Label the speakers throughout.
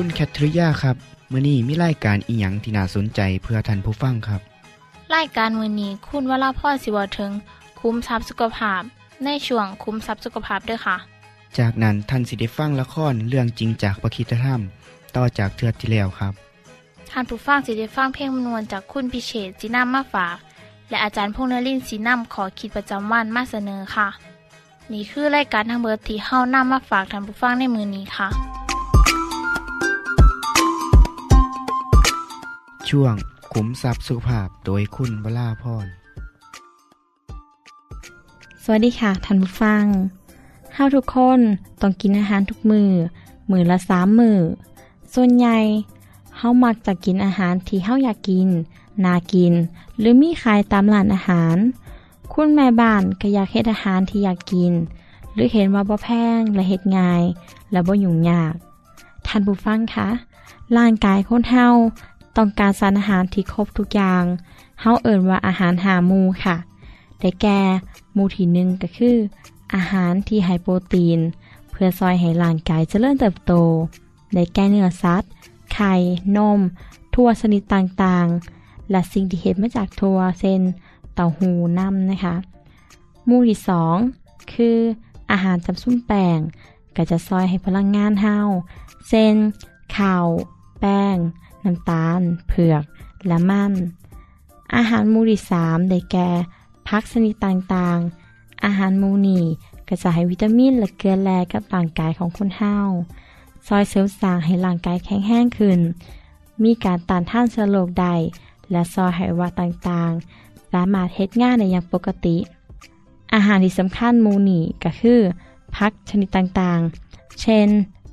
Speaker 1: คุณแคทริยาครับมื้อนี้มีรายการอีหยังที่น่าสนใจเพื่อท่านผู้ฟังครับ
Speaker 2: รายการมือนี้คุณวราพ่อสิวถึงคุ้มทรัพย์สุขภาพ ในช่วงคุ้มทรัพย์สุขภาพด้วยค่ะ
Speaker 1: จากนั้นท่านสิได้ฟังละครเรื่องจริงจากประคีตธรรม ต่อจากเทือกที่แล้วครับ
Speaker 2: ท่านผู้ฟังสิได้ฟังเพลงมนวนจากคุณพิเชษจีนัมมาฝาก และอาจารย์พงษ์นรินทร์สีนัมขอขีดประจำวันมาเสนอค่ะ นี่คือรายการทางเบอร์ที่เฮ้านํมาฝากท่านผู้ฟังในมือนี้ค่ะ
Speaker 1: ช่วงขุมทรัพย์สุขภาพโดยคุณวราพร
Speaker 3: สวัสดีค่ะท่านผู้ฟังเฮาทุกคนต้องกินอาหารทุกมือ มือละสามมือ ส่วนใหญ่เฮามักจะกินอาหารที่เฮาอยากกิน นากิน หรือมีขายตามร้านอาหาร คุณแม่บ้านก็อยากเฮ็ดอาหารที่อยากกิน หรือเห็นว่าบ่แพงและเฮ็ดง่าย และบ่ยุ่งยาก ท่านผู้ฟังคะร่างกายคนเฮา ต้องการสารอาหารที่ครบทุกอย่างเฮาเอิ่นว่าอาหารหาหมูค่ะได้แก่หมูที่หนึ่งก็คือ อาหารที่ไฮโปรตีน เพื่อซอยให้ร่างกายเจริญเติบโตได้แก่เนื้อสัตว์ ไข่ นม ทั่วชนิดต่างๆ และสิ่งที่เห็ดมาจากทั่วเช่นเต้าหู้น้ำนะคะหมู่ที่สองคืออาหารจำซุ้มแป้งก็จะซอยให้พลังงานเฮาเช่นข้าว แป้ง น้ำตาล เผือก และมันอาหารมู่ที่สามได้แก่พักชนิดต่างๆ อาหารมูนีก็จะให้วิตามินและเกลือแร่กับร่างกายของคนเฮาซอยเสริมสร้างให้ร่างกายแข็งแรงขึ้น มีการต้านทานเชื้อโรคได้และซอยห้อวัยวะต่างๆ สามารถเฮ็ดงานได้อย่างปกติ อาหารที่สำคัญมูนี่ก็คือพักชนิดต่างๆ เช่น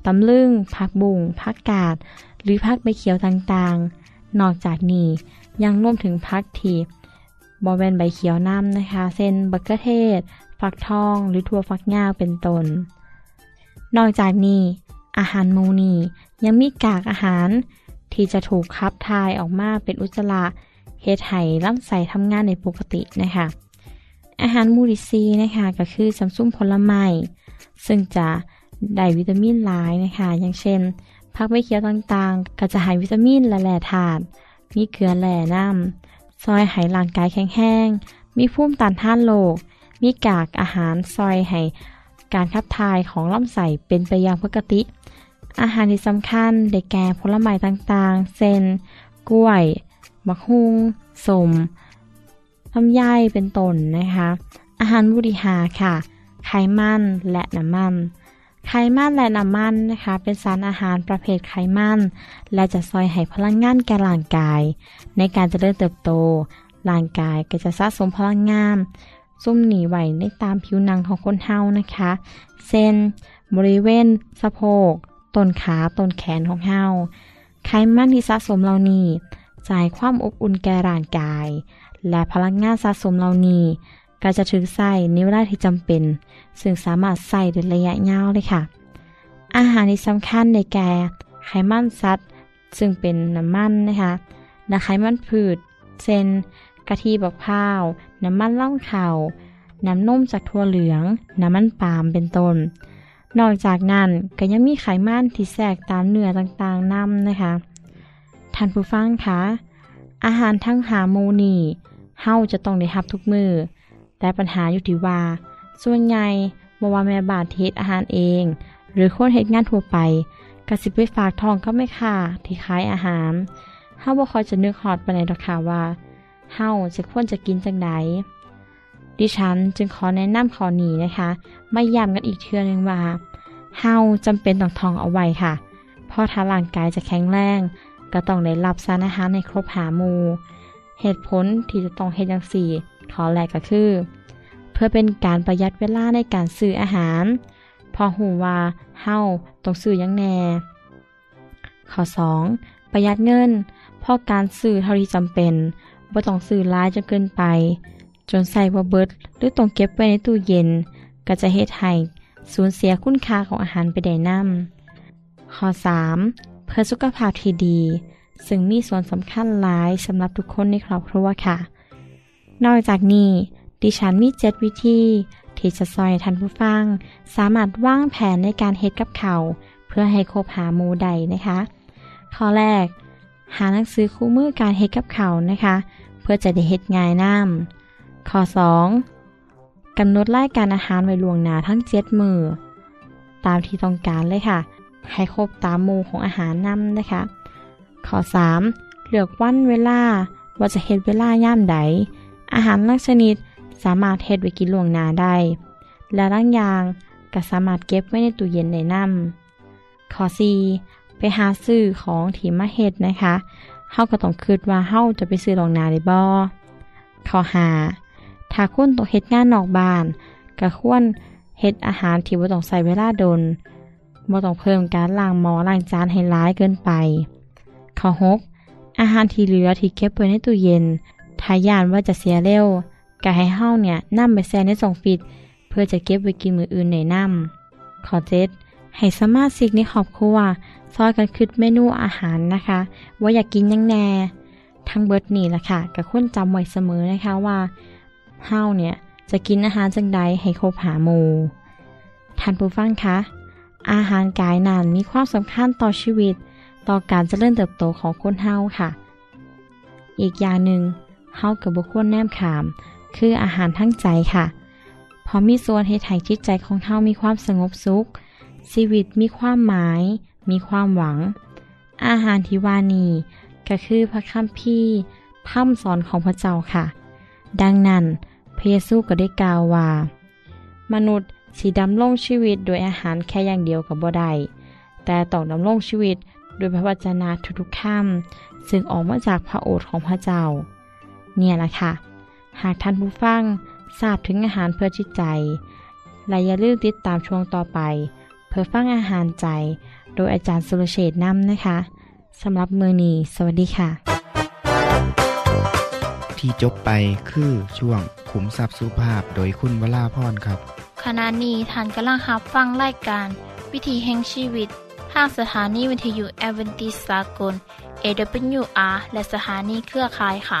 Speaker 3: ตำลึง ผักบุ้งผักกาด หรือผักใบเขียวต่างๆ นอกจากนี้ยังรวมถึงผักที่บอแวนใบเขียวน้ำนะคะ เช่นบักเกเทศ ฟักทอง หรือถั่วฟักยาวเป็นต้น นอกจากนี้ อาหารมูนียังมีกากอาหาร ที่จะถูกขับถ่ายออกมาเป็นอุจจาระเฮ็ดให้ลำไส้ทำงานในปกตินะคะ อาหารมูดิซีนะคะก็คือสัมซุ่มผลไม้ซึ่งจะได้วิตามินหลายนะคะ อย่างเช่น ผักใบเขียวต่างๆ ก็จะให้วิตามินและแร่ธาตุมีเกลือแร่น้ำซอยให้ร่างกายแข็งแรงมีภูมิต้านทานโรคมีกากอาหารซอยให้การขับถ่ายของลำไส้เป็นไปอย่างปกติ อาหารที่สำคัญได้แก่ผลไม้ต่างๆ เช่นกล้วยมักฮุงสมลำไยเป็นต้นนะคะ อาหารบุริหาค่ะ ไขมันและน้ำมัน ไขมันและน้ำมันนะคะ เป็นสารอาหารประเภทไขมัน และจะซอยให้พลังงานแก่ร่างกาย ในการจเจริญเติบโต ร่างกายก็จะสะสมพลังงานซุ่มหนีไหวในตามผิวหนังของคนเฮานะคะ เส้น บริเวณ สะโพกต้นขาต้นแขนของเฮาไขมันที่สะสมเหล่านี้จ่ายความอบอุ่นแก่ร่างกาย และพลังงานสะสมเหล่านี้ ก็จะถึงใส่ในเวลาที่จำเป็น ซึ่งสามารถใส่ในระยะยาวเลยค่ะ อาหารที่สำคัญในแก่ไขมันสัตว์ ซึ่งเป็นน้ำมันนะคะ และไขมันพืชเช่นกะทิบักพร้าว น้ำมันล่องข่าน้ำนมจากถั่วเหลือง น้ำมันปาล์มเป็นต้น นอกจากนั้นก็ยังมีไขมันที่แทรกตามเนื้อต่างๆนำนะคะ ท่านผู้ฟังคะ อาหารทั้งหาโมนีเฮาจะต้องได้รับทุกมือ แต่ปัญหาอยู่ที่ว่า ส่วนใหญ่บ่ว่าแม่บานที่เฮ็ดอาหารเอง หรือคนเฮ็ดงานทั่วไปกระสิบไปฝากทองก็ไม่ค่ะที่ขายอาหารเฮาบ่ค่อยจะนึกฮอดปานใดดอกค่ะว่าเฮาจะควรจะกินจังไดดิฉันจึงขอแนะนำข้อนี้นะคะไมาย้ำกันอีกเทื่อนึงว่าเฮาจำเป็นต้องทองเอาไว้ค่ะ เพราะถ้าร่างกายจะแข็งแรง ก็ต้องได้รับสารอาหารในครบหามู เหตุผลที่จะต้องเฮ็ดจังซี่ ข้อแรกก็คือ เพื่อเป็นการประหยัดเวลาในการซื้ออาหาร พอหูว่าเฮาต้องซื้อยังแน่ ข้อ 2. ประหยัดเงินเพราะการซื้อเท่าที่จำเป็นบ่ต้องซื้อหลายจนเกินไป จนใส่บ่เบิดหรือต้องเก็บไว้ในตู้เย็น ก็จะเฮ็ดให้สูญเสียคุณค่าของอาหารไปได้นำข้อ 3. เพื่อสุขภาพที่ดี ซึ่งมีส่วนสำคัญหลายสำหรับทุกคนในครอบครัวค่ะ นอกจากนี้ ดิฉันมีเจ็ดวิธี ที่จะซอยท่านผู้ฟัง สามารถวางแผนในการเฮ็ดกับเขา เพื่อให้ครบหาหมูใดนะคะ ข้อแรก หาหนังสือคู่มือการเฮ็ดกับเขานะคะ เพื่อจะได้เฮ็ดง่ายน้ำข้อ 2. กำหนดรายการอาหารไว้ล่วงหน้าทั้งเจ็ดมือตามที่ต้องการเลยค่ะ ให้ครบตามหมู่ของอาหารนำนะคะ ข้อ 3. เลือกวันเวลาว่าจะเฮ็ดเวลาย่ามใด อาหารลักชนิดสามารถเฮ็ดไว้กินล่วงหน้าได้ และร่างยางก็สามารถเก็บไว้ในตู้เย็นได้นำข้อ 4. ไปหาซื้อของที่มาเฮ็ดนะคะเฮาก็ต้องคิดว่าเฮาจะไปซื้อล่วงหน้าได้บ่ข้อ 5. ถ้าคุณต้องเฮ็ดงานนอกบ้านก็ควรเฮ็ดอาหารที่บ่ต้องใช้เวลาดนบ่ต้องเพิ่มการล้างหม้อล้างจานให้ร้ายเกินไป ข้อ 6. อาหารที่เหลือที่เก็บไว้ในตู้เย็น ถ้ายานว่าจะเสียเร็วก็ให้เฮาเนี่ยนำไปแช่ในซองฟิต เพื่อจะเก็บไว้กินมืออื่นในน้ำข้อ 7. ให้สมาชิกในครอบครัวซอยกันคิดเมนูอาหารนะคะ ว่าอยากกินยังแน่ทั้งเบิร์ดนี่แหละค่ะก็ควรจำไว้เสมอนะคะว่าเฮาเนี่ยจะกินอาหารจังใดให้ครบหาหมู่ท่านผู้ฟังคะอาหารกายนั้นมีความสำคัญต่อชีวิต ต่อการเจริญเติบโตของคนเฮาค่ะ อีกอย่างหนึ่ง เฮากับบุคคลแนมขาม คืออาหารทั้งใจค่ะเพราะมีส่วนให้ไถ่จิตใจของเฮามีความสงบสุข ชีวิตมีความหมาย มีความหวัง อาหารที่ว่านี้ก็คือพระคัมภีร์ธรรมสอนของพระเจ้าค่ะ ดังนั้นพระเยซูก็ได้กล่าวว่า มนุษย์สีดำรงชีวิตโดยอาหารแค่อย่างเดียวกับบ่ได้แต่ต้องดำรงชีวิตโดยพระวจนะทุกๆคำซึ่งออกมาจากพระโอษฐ์ของพระเจ้า เนี่ยแหละค่ะ หากท่านผู้ฟังทราบถึงอาหารเพื่อจิตใจ และอย่าลืมติดตามช่วงต่อไป เพื่อฟังอาหารใจ โดยอาจารย์สุรเชษฐ์นำนะคะสำหรับมือนี้สวัสดีค่ะ
Speaker 1: ที่จบไปคือช่วงขุมทรัพย์สุภาพโดยคุณวราพรครับ
Speaker 2: ขณะนี้ท่านกำลังรับฟังรายการ วิถีแห่งชีวิตทางสถานีวิทยุแอเวนติสากล AWR และสถานีเครือข่ายค่ะ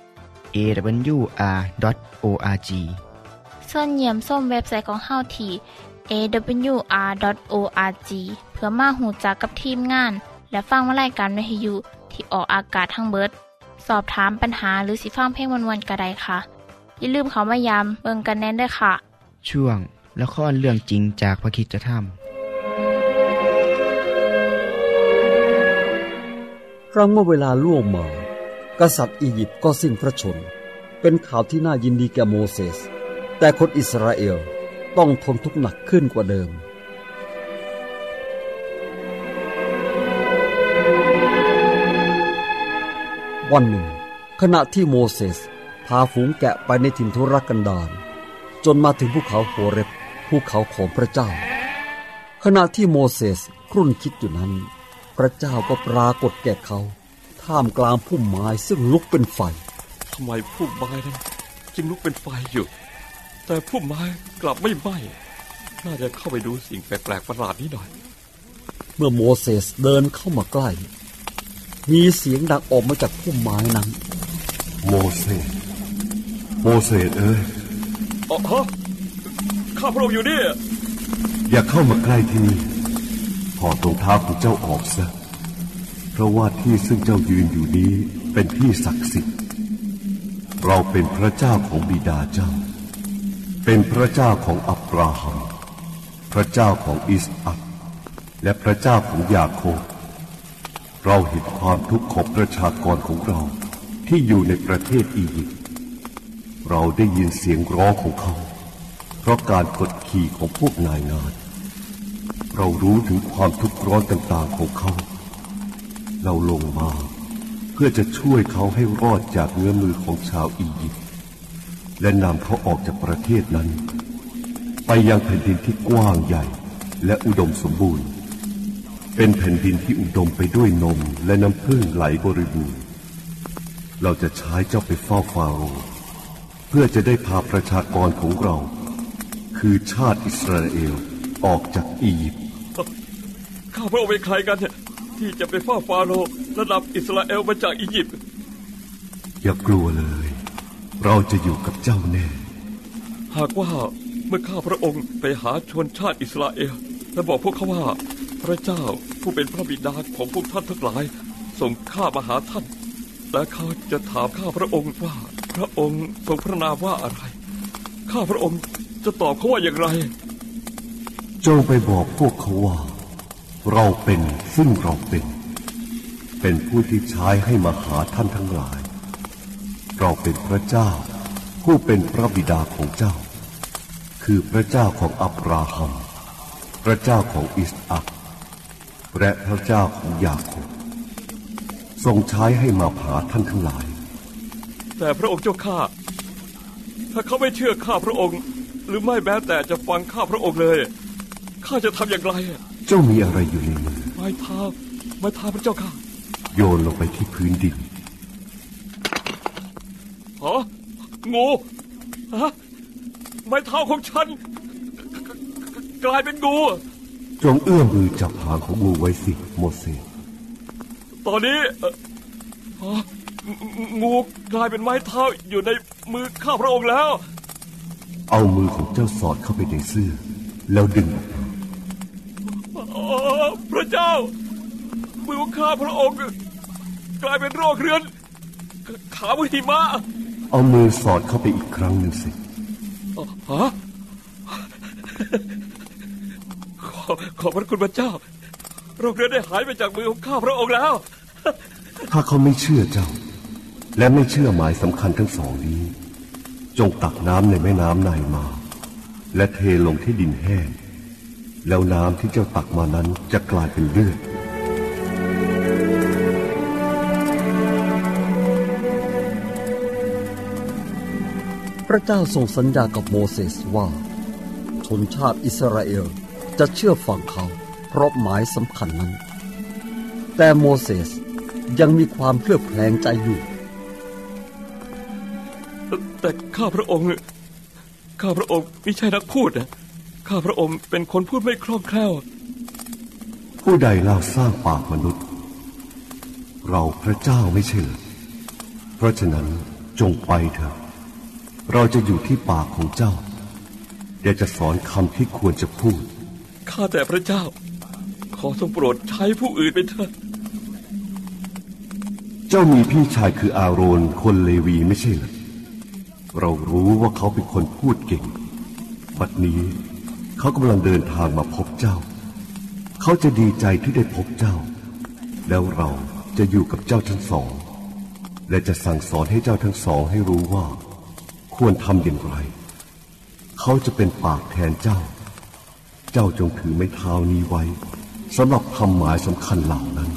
Speaker 1: awr.org
Speaker 2: ส่วนเยี่ยมส้มเว็บไซต์ของเฮาที่ awr.org เพื่อมาหูจักกับทีมงาน และฟังวารายการวิทยุที่ออกอากาศทั้งเบิด สอบถามปัญหาหรือสิฟังเพลงวนๆกระไดค่ะ อย่าลืมเขามายามเบิงกันแน่นด้วยค่ะ
Speaker 1: ช่วงละครเรื่องจริงจากพระคิดจะท
Speaker 4: ครั้งเมื่อเวลาล่วงมา กษัตริย์อียิปต์ก็สิ้นพระชน เป็นข่าวที่น่ายินดีแก่โมเสส แต่คนอิสราเอลต้องทนทุกข์หนักขึ้นกว่าเดิมวันหนึ่ง ขณะที่โมเสสพาฝูงแกะไปในถิ่นทุรกันดารจนมาถึงภูเขาโฮเรบภูเขาของพระเจ้า ขณะที่โมเสสครุ่นคิดอยู่นั้น พระเจ้าก็ปรากฏแก่เขา ท่ามกลางพุ่มไม้ซึ่งลุกเป็นไฟ
Speaker 5: ทำไมพุ่มไม้นั้นจึงลุกเป็นไฟอยู่ แต่พุ่มไม้กลับไม่ไหม้น่าจะเข้าไปดูสิ่งแปลกๆประหลาดนี้หน่อย
Speaker 4: เมื่อโมเสสเดินเข้ามาใกล้พมีเสียงดังออกมาจากพุ่มไม้นั้น
Speaker 6: โมเสสโมเสสเอ้ย
Speaker 5: อ๋อฮะข้าพระองค์อยู่นี่
Speaker 6: อย่าเข้ามาใกล้ที่นี่ถอดรองเท้าของเจ้าออกซะเพ ราะว่าที่ซึ่งเจ้ายืนอยู่นี้เป็นที่ศักดิ์สิทธิ์ เราเป็นพระเจ้าของบิดาเจ้า เป็นพระเจ้าของอับราฮัม พระเจ้าของอิสอัคและพระเจ้าของยาโคบเราเห็นความทุกข์ของประชากรของเราที่อยู่ในประเทศอียิปต์ เราได้ยินเสียงร้องของเขา เพราะการกดขี่ของพวกนายงาน เรารู้ถึงความทุกข์ร้อนต่างๆของเขา เราลงมา เพื่อจะช่วยเขาให้รอดจากเงื้อมือของชาวอียิปต์และนำเขาออกจากประเทศนั้น ไปยังแผ่นดินที่กว้างใหญ่และอุดมสมบูรณ์ เป็นแผ่นดินที่อุดมไปด้วยนมและน้ำพึ่งไหลบริบูรณ์ เราจะใช้เจ้าไปเฝ้าฟาโรห์เพื่อจะได้พาประชากรของเรา คือชาติอิสราเอลออกจากอียิปต์
Speaker 5: ข้าพระองค์เป็นใครกันเนี่ย ที่จะไปเฝ้าฟาโรห์ระดับอิสราเอลมาจากอียิปต์
Speaker 6: อย่ากลัวเลย เราจะอยู่กับเจ้าแน่
Speaker 5: หากว่าเมื่อข้าพระองค์ไปหาชนชาติอิสราเอล และบอกพวกเขาว่า พระเจ้าผู้เป็นพระบิดาของพวกท่านทั้งหลาย ส่งข้ามาหาท่าน และเขาจะถามข้าพระองค์ว่า พระองค์ทรงพระนามว่าอะไร ข้าพระองค์จะตอบเขาว่าอย่างไร
Speaker 6: จงไปบอกพวกเขาว่า เราเป็นซึ่งเราเป็น เป็นผู้ที่ใช้ให้มาหาท่านทั้งหลาย เราเป็นพระเจ้า ผู้เป็นพระบิดาของเจ้า คือพระเจ้าของอับราฮัม พระเจ้าของอิสอัคและพระเจ้าของยาโคบทรงใช้ให้มาหาท่านทั้งหลาย
Speaker 5: แต่พระองค์เจ้าข้าถ้าเขาไม่เชื่อข้าพระองค์ หรือไม่แม้แต่จะฟังข้าพระองค์เลยข้าจะทำอย่างไรอะ
Speaker 6: จ้ามีอะไรอยู่ในมือ
Speaker 5: ไม้เท้าไม้เท้าพระเจ้าข้า
Speaker 6: โยนลงไปที่พื้นดิน
Speaker 5: ฮะงูฮะไม้เท้าของฉันกกกลายเป็นงู
Speaker 6: จงเอื้อมมือจับหางของงูไว้สิโมเสส
Speaker 5: ตอนนี้เอ่อฮะงงูกลายเป็นไม้เท้าอยู่ในมือข้าพระองค์แล้ว
Speaker 6: เอามือของเจ้าสอดเข้าไปในเสื้อ แล้วดึงออกมา
Speaker 5: อ๋อ พระเจ้ามือของข้าพระองค์ กลายเป็นโรคเรื้อนขามือหิมะ
Speaker 6: เอามือสอดเข้าไปอีกครั้งหนึ่งสิ
Speaker 5: ฮะขอขอบพระคุณพระเจ้า โรคเรื้อนได้หายไปจากมือของข้าพระองค์แล้ว
Speaker 6: ถ้าเขาไม่เชื่อเจ้า และไม่เชื่อหมายสำคัญทั้งสองนี้ จงตักน้ำในแม่น้ำไนายมา และเทลงที่ดินแห้ง แล้วน้ำที่เจ้าตักมานั้นจะกลายเป็นเลือด
Speaker 4: พระเจ้าทรงสัญญากับโมเสสว่า ชนชาติอิสราเอลจะเชื่อฟังเขาเพราะหมายสำคัญนั้น แต่โมเสสยังมีความเพลือบแคลงใจอยู่
Speaker 5: แต่ข้าพระองค์ ข้าพระองค์ไม่ใช่นักพูดนะ ข้าพระองค์เป็นคนพูดไม่คล่องแคล่ว
Speaker 6: ผู้ใดเล่าสร้างปากมนุษย์ เราพระเจ้าไม่ใช่เหรอเพราะฉะนั้นจงไปเถอะ เราจะอยู่ที่ปากของเจ้าเดี๋ยวจะสอนคำที่ควรจะพูด
Speaker 5: ข้าแต่พระเจ้า ขอทรงโปรดใช้ผู้อื่นไปเถิด
Speaker 6: เจ้ามีพี่ชายคืออาโรนคนเลวีไม่ใช่เหรอเรารู้ว่าเขาเป็นคนพูดเก่ง บัดนี้ เขากำลังเดินทางมาพบเจ้า เขาจะดีใจที่ได้พบเจ้า แล้วเราจะอยู่กับเจ้าทั้งสอง และจะสั่งสอนให้เจ้าทั้งสองให้รู้ว่า ควรทำอย่างไร เขาจะเป็นปากแทนเจ้า เจ้าจงถือไม้เท้านี้ไว้สำหรับทำหมายสำคัญเหล่านั้น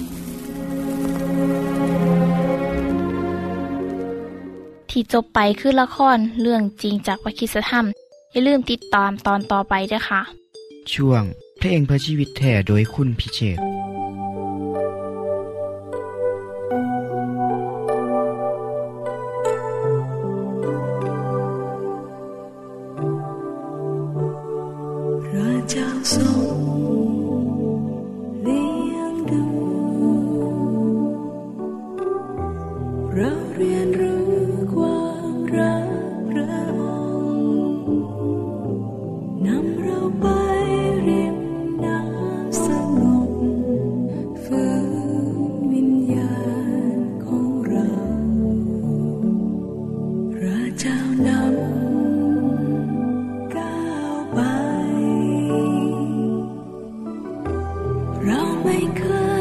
Speaker 2: ที่จบไปคือละครเรื่องจริงจากวิคิสธรรม อย่าลืมติดตามตอนต่อไปด้วยค่ะ
Speaker 1: ช่วงเพลงเพื่อชีวิตแท่โดยคุณพิเชษฐ์
Speaker 7: พระเจ้าทรง 让每个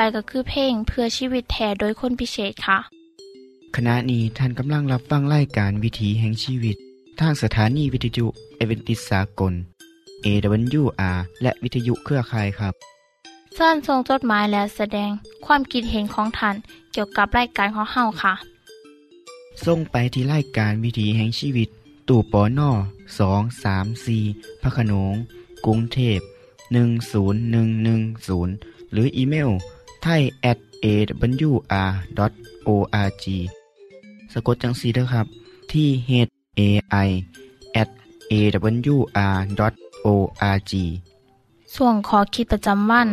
Speaker 7: ไปก็คือเพลงเพื่อชีวิตแทน
Speaker 2: โดยคนพิเศษค่ะ
Speaker 1: ขณะนี้ท่านกำลังรับฟังไล่การวิถีแห่งชีวิต ทางสถานีวิทยุเอเวนติสากล AWR และวิทยุเครือข่ายครับ
Speaker 2: เชิญทรงจดหมายและแสดงความคิดเห็นของท่านเกี่ยวกับไล่การของเฮาค่ะ
Speaker 1: ส่งไปที่ไล่การวิถีแห่งชีวิต ตู่ปอน่อสองสามสี่พระขนงกรุงเทพ10110 หรืออีเมล ไทย at awr.org สะกดจังสีด้วยครับ ที่ h a i at awr.org
Speaker 2: ส่วนขอคิดประจำวัน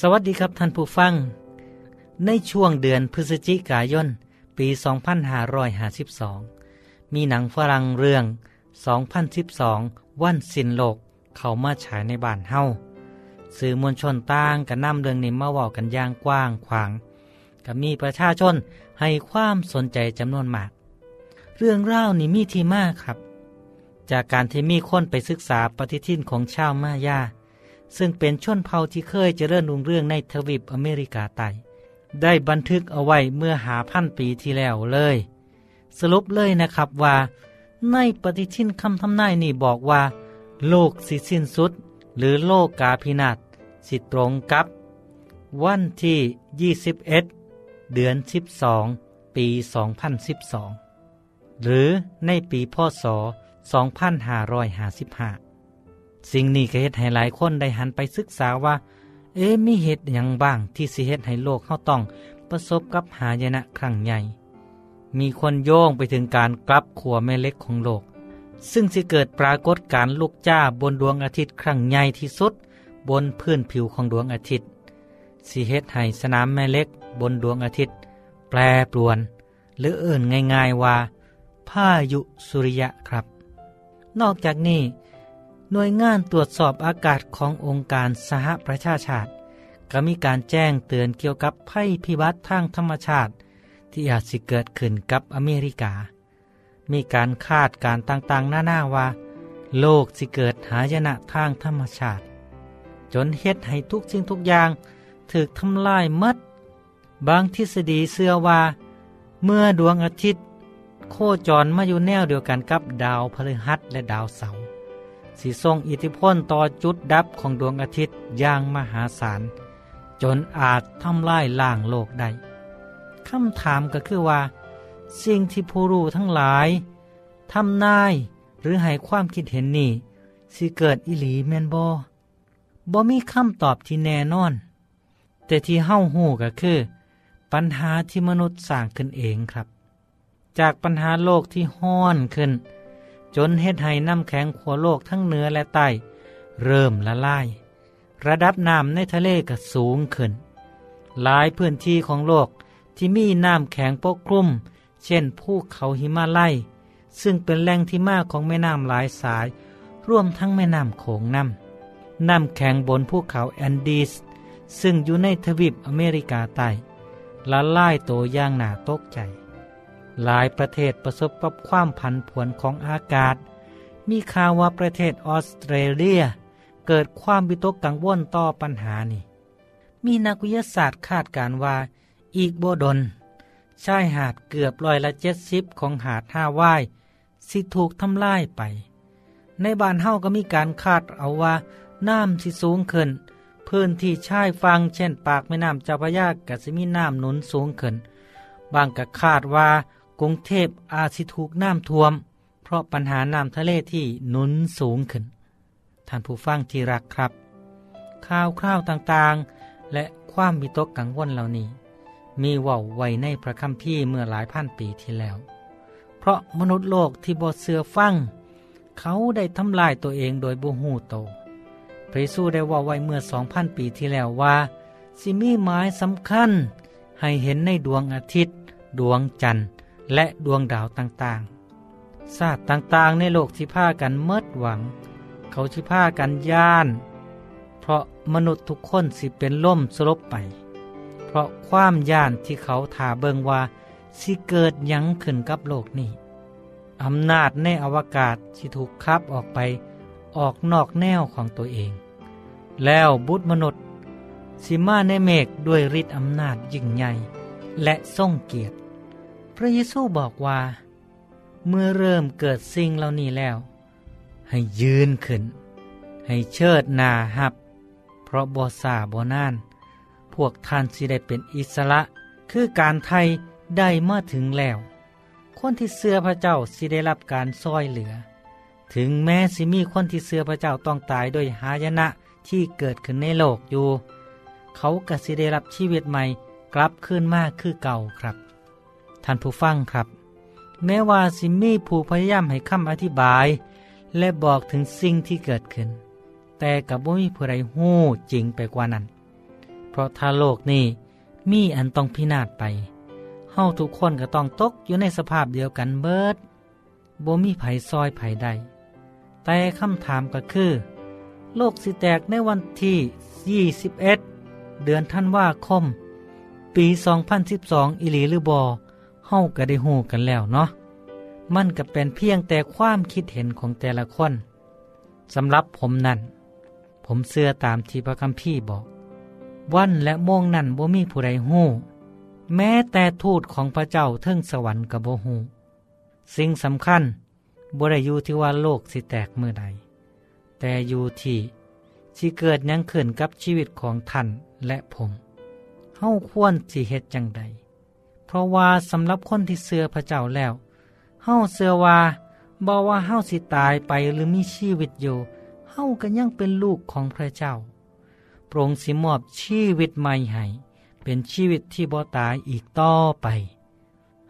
Speaker 8: สวัสดีครับท่านผู้ฟัง ในช่วงเดือนพฤศจิกายน ปี 2552 มีหนังฝรั่งเรื่อง 2012 วันสิ้นโลก เขามาฉายในบ้านเฮาสื่อมวลชนต่างกันนำเรื่องนี้มาเว้ากันอย่างกว้างขวางก็มีประชาชนให้ความสนใจจำนวนมาก เรื่องเล่านี่มีที่มากครับ จากการที่มีคนไปศึกษาปฏิทินของชาวมายา ซึ่งเป็นชนเผ่าที่เคยเจริญรุ่งเรื่องในทวีปอเมริกาใต้ได้บันทึกเอาไว้เมื่อหาพันปีที่แล้วเลย สรุปเลยนะครับว่า ในปฏิทินคำทำนายนี่บอกว่า โลกสิสิ้นสุด หรือโลกกาพินาศสิตรงกับ วันที่ 21 เดือน 12 ปี 2012 หรือในปีพศ 2555 สิ่งนี้ก็เฮ็ดให้หลายคนได้หันไปศึกษาว่า เอ๊มีเหตุอย่างบ้างที่สิเฮ็ดให้โลกเฮาต้องประสบกับหายนะครั้งใหญ่ มีคนโยงไปถึงการกลับขัวแม่เล็กของโลก ซึ่งสิเกิดปรากฏการลุกจ้าบนดวงอาทิตย์ครั้งใหญ่ที่สุด บนพื้นผิวของดวงอาทิตย์สิเฮ็ดให้สนามแม่เล็กบนดวงอาทิตย์ แปรปรวน หรือเอื่นง่ายๆว่าพายุสุริยะครับ นอกจากนี้ หน่วยงานตรวจสอบอากาศขององค์การสหประชาชาติ ก็มีการแจ้งเตือนเกี่ยวกับภัยพิบัติทางธรรมชาติ ที่อาจสิเกิดขึ้นกับอเมริกา มีการคาดการต่างๆ หน้าๆว่า โลกสิเกิดหายนะทางธรรมชาติ จนเฮ็ดให้ทุกสิ่งทุกอย่างถูกทำลายมัด บางทฤษฎีเชื่อว่า เมื่อดวงอาทิตย์ โคจรมาอยู่แนวเดียวกันกับดาวพฤหัสและดาวเสาร์สิส่งอิทธิพลต่อจุดดับของดวงอาทิตย์อย่างมหาศาล จนอาจทำลายล่างโลกได้คำถามก็คือว่า สิ่งที่ผู้รู้ทั้งหลายทำนายหรือให้ความคิดเห็นนี่สิเกิดอิหลีแมนบอบ่มีคำตอบที่แน่นอน แต่ที่เฮ้าหูก็คือ ปัญหาที่มนุษย์สร้างขึ้นเองครับ จากปัญหาโลกที่ห้อนขึ้น จนเฮ็ดให้น้ำแข็งขัวโลกทั้งเหนือและใต้ เริ่มละลาย ระดับน้ำในทะเลก็สูงขึ้น หลายพื้นที่ของโลกที่มีน้ำแข็งปกคลุม เช่นภูเขาหิมาลัย ซึ่งเป็นแหล่งที่มาของแม่น้ำหลายสาย ร่วมทั้งแม่น้ำโขงน้ำน้ำแข็งบนภูเขาแอนดีส ซึ่งอยู่ในทวีปอเมริกาใต้ละลายตัวอย่างหนาตกใจ หลายประเทศประสบกับความผันผวนของอากาศ มีข่าวว่าประเทศออสเตรเลีย เกิดความวิตกกังวลต่อปัญหานี้มีนักวิทยาศาสตร์คาดการว่า อีกโบดน ชายหาดเกือบร้อยละเจ็ดสิบของหาดห้าวายสิถูกทำลายไป ในบ้านเฮาก็มีการคาดเอาว่า น้ำสิสูงขึ้น พื้นที่ชายฟังเช่นปากแม่น้ำเจ้าพระยาก็สิมีน้ำหนุนสูงขึ้น บางก็คาดว่ากรุงเทพอาจสิถูกน้ำท่วม เพราะปัญหาน้ำทะเลที่หนุนสูงขึ้น ท่านผู้ฟังที่รักครับ ข่าวคราวต่างๆ และความวิตกกังวลเหล่านี้ มีว่าไว้ในพระคัมภีร์เมื่อหลายพันปีที่แล้ว เพราะมนุษย์โลกที่บอเสือฟัง เขาได้ทำลายตัวเองโดยบูฮูโต พระเยซูได้ว่าไว้เมื่อสองพันปีที่แล้วว่า สิมีหมายสำคัญ ให้เห็นในดวงอาทิตย์ ดวงจันทร์ และดวงดาวต่างๆ ศาสตร์ต่างๆ ในโลกที่พากันเมิดหวัง เขาที่พากันย่าน เพราะมนุษย์ทุกคนสิเป็นล่มสลบไป ราะความย่านที่เขาถาเบิงว่าสิเกิดยังขึ้นกับโลกนี้อำนาจในอวกาศที่ถูกคับออกไปออกนอกแนวของตัวเอง แล้วบุตรมนุษย์สิมาในเมฆด้วยฤทธิ์อำนาจยิ่งใหญ่และทรงเกียรติ พระเยซูบอกว่า เมื่อเริ่มเกิดสิ่งเหล่านี้แล้ว ให้ยืนขึ้น ให้เชิดหนาหับ เพราะบอสาบอนาน พวกท่านสิได้เป็นอิสระ คือการไทยได้มาถึงแล้ว คนที่เสื้อพระเจ้าสิได้รับการซอยเหลือ ถึงแม้สิมีคนที่เสื้อพระเจ้าต้องตายโดยหายนะที่เกิดขึ้นในโลกอยู่ เขาก็สิได้รับชีวิตใหม่กลับคืนมากคือเก่าครับ ท่านผู้ฟังครับ แม้ว่าสิมีผู้พยายามให้คำอธิบาย และบอกถึงสิ่งที่เกิดขึ้น แต่กับบ่มีผู้ใดหู้จริงไปกว่านั้น ราะถ้าโลกนี้มีอันต้องพินาศไป เฮาทุกคนก็ต้องตกอยู่ในสภาพเดียวกันเบิดบ่มีไผซอยไผใด แต่คำถามก็คือ โลกสิแตกในวันที่ 21 เดือนท่านว่าคม ปี 2012 อิลีหรือบอเฮาก็ได้หูกันแล้วเนาะ มันก็เป็นเพียงแต่ความคิดเห็นของแต่ละคน สำหรับผมนั่น ผมเชื่อตามที่พระคัมภีร์บอก วันและโมงนั้นบ่มีผู้ใดหู้ แม้แต่ทูตของพระเจ้าเทิงสวรรค์กับบ่หู สิ่งสำคัญบ่ได้อยู่ที่ว่าโลกสิแตกเมื่อใด แต่อยู่ที่สิเกิดยังขึ้นกับชีวิตของท่านและผมเฮาควรสิเฮ็ดจังใด เพราะว่าสำหรับคนที่เชื่อพระเจ้าแล้วเฮาเชื่อว่าบ่ว่าเฮาสิตายไปหรือมีชีวิตอยู่เฮาก็ยังเป็นลูกของพระเจ้า โปรงสิมอบชีวิตใหม่ให้เป็นชีวิตที่บ่ตายอีกต่อไป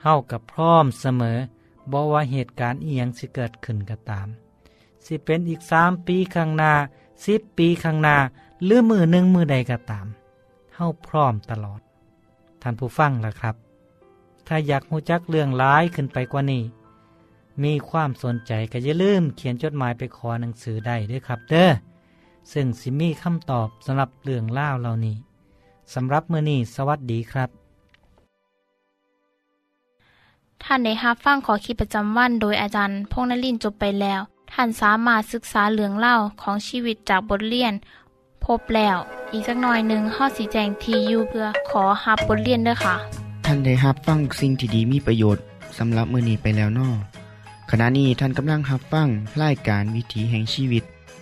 Speaker 8: เฮากับพร้อมเสมอบ่ว่าเหตุการณ์เอียงสิเกิดขึ้นก็ตาม สิเป็นอีกสามปีข้างหน้าสิบปีข้างหน้าหรือมือหนึ่งมือใดก็ตามเฮาพร้อมตลอด ท่านผู้ฟังล่ะครับ ถ้าอยากหูจักเรื่องร้ายขึ้นไปกว่านี้ มีความสนใจก็อย่าลืมเขียนจดหมายไปขอหนังสือได้ด้วยครับ เด้อ ซึ่งสิมีคำตอบสำหรับเรื่องเล่าเหล่านี้สำหรับมือนี้สวัสดีครับ
Speaker 2: ท่านได้รับฟังขอคิดประจำวันโดยอาจารย์พงษ์นลินทร์จบไปแล้ว ท่านสามารถศึกษาเรื่องเล่าของชีวิตจากบทเรียน พบแล้ว อีกสักหน่อยหนึ่งข้อสีแจงทียูเพื่อขอฮับบทเรียนด้วยค่ะ
Speaker 1: ท่านได้รับฟังสิ่งที่ดีมีประโยชน์สำหรับมือนี้ไปแล้วนอขณะนี้ท่านกำลังรับฟังรายการวิถีแห่งชีวิต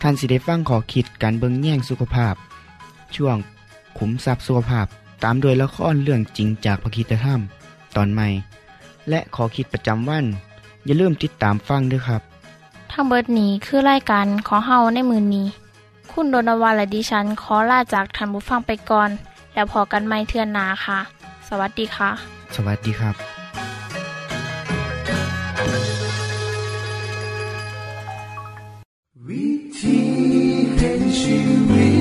Speaker 1: ท่านสิได้ฟังขอคิดการเบิงแย่งสุขภาพ ช่วงขุมทรัพย์สุขภาพตามโดยละครเรื่องจริงจากพระคีตธรรม ตอนใหม่ และขอคิดประจำวัน อย่าลืมติดตามฟังด้วยครับ
Speaker 2: ทั้งเบิดนี้คือรายการขอเฮาในมือนนี้ คุณโดนวาและดิฉันขอลาจากทันบุฟังไปก่อน แล้วพอกันไม่เทื่อนนาค่ะ สวัสดีค่ะ
Speaker 1: สวัสดีครับ「天天是美。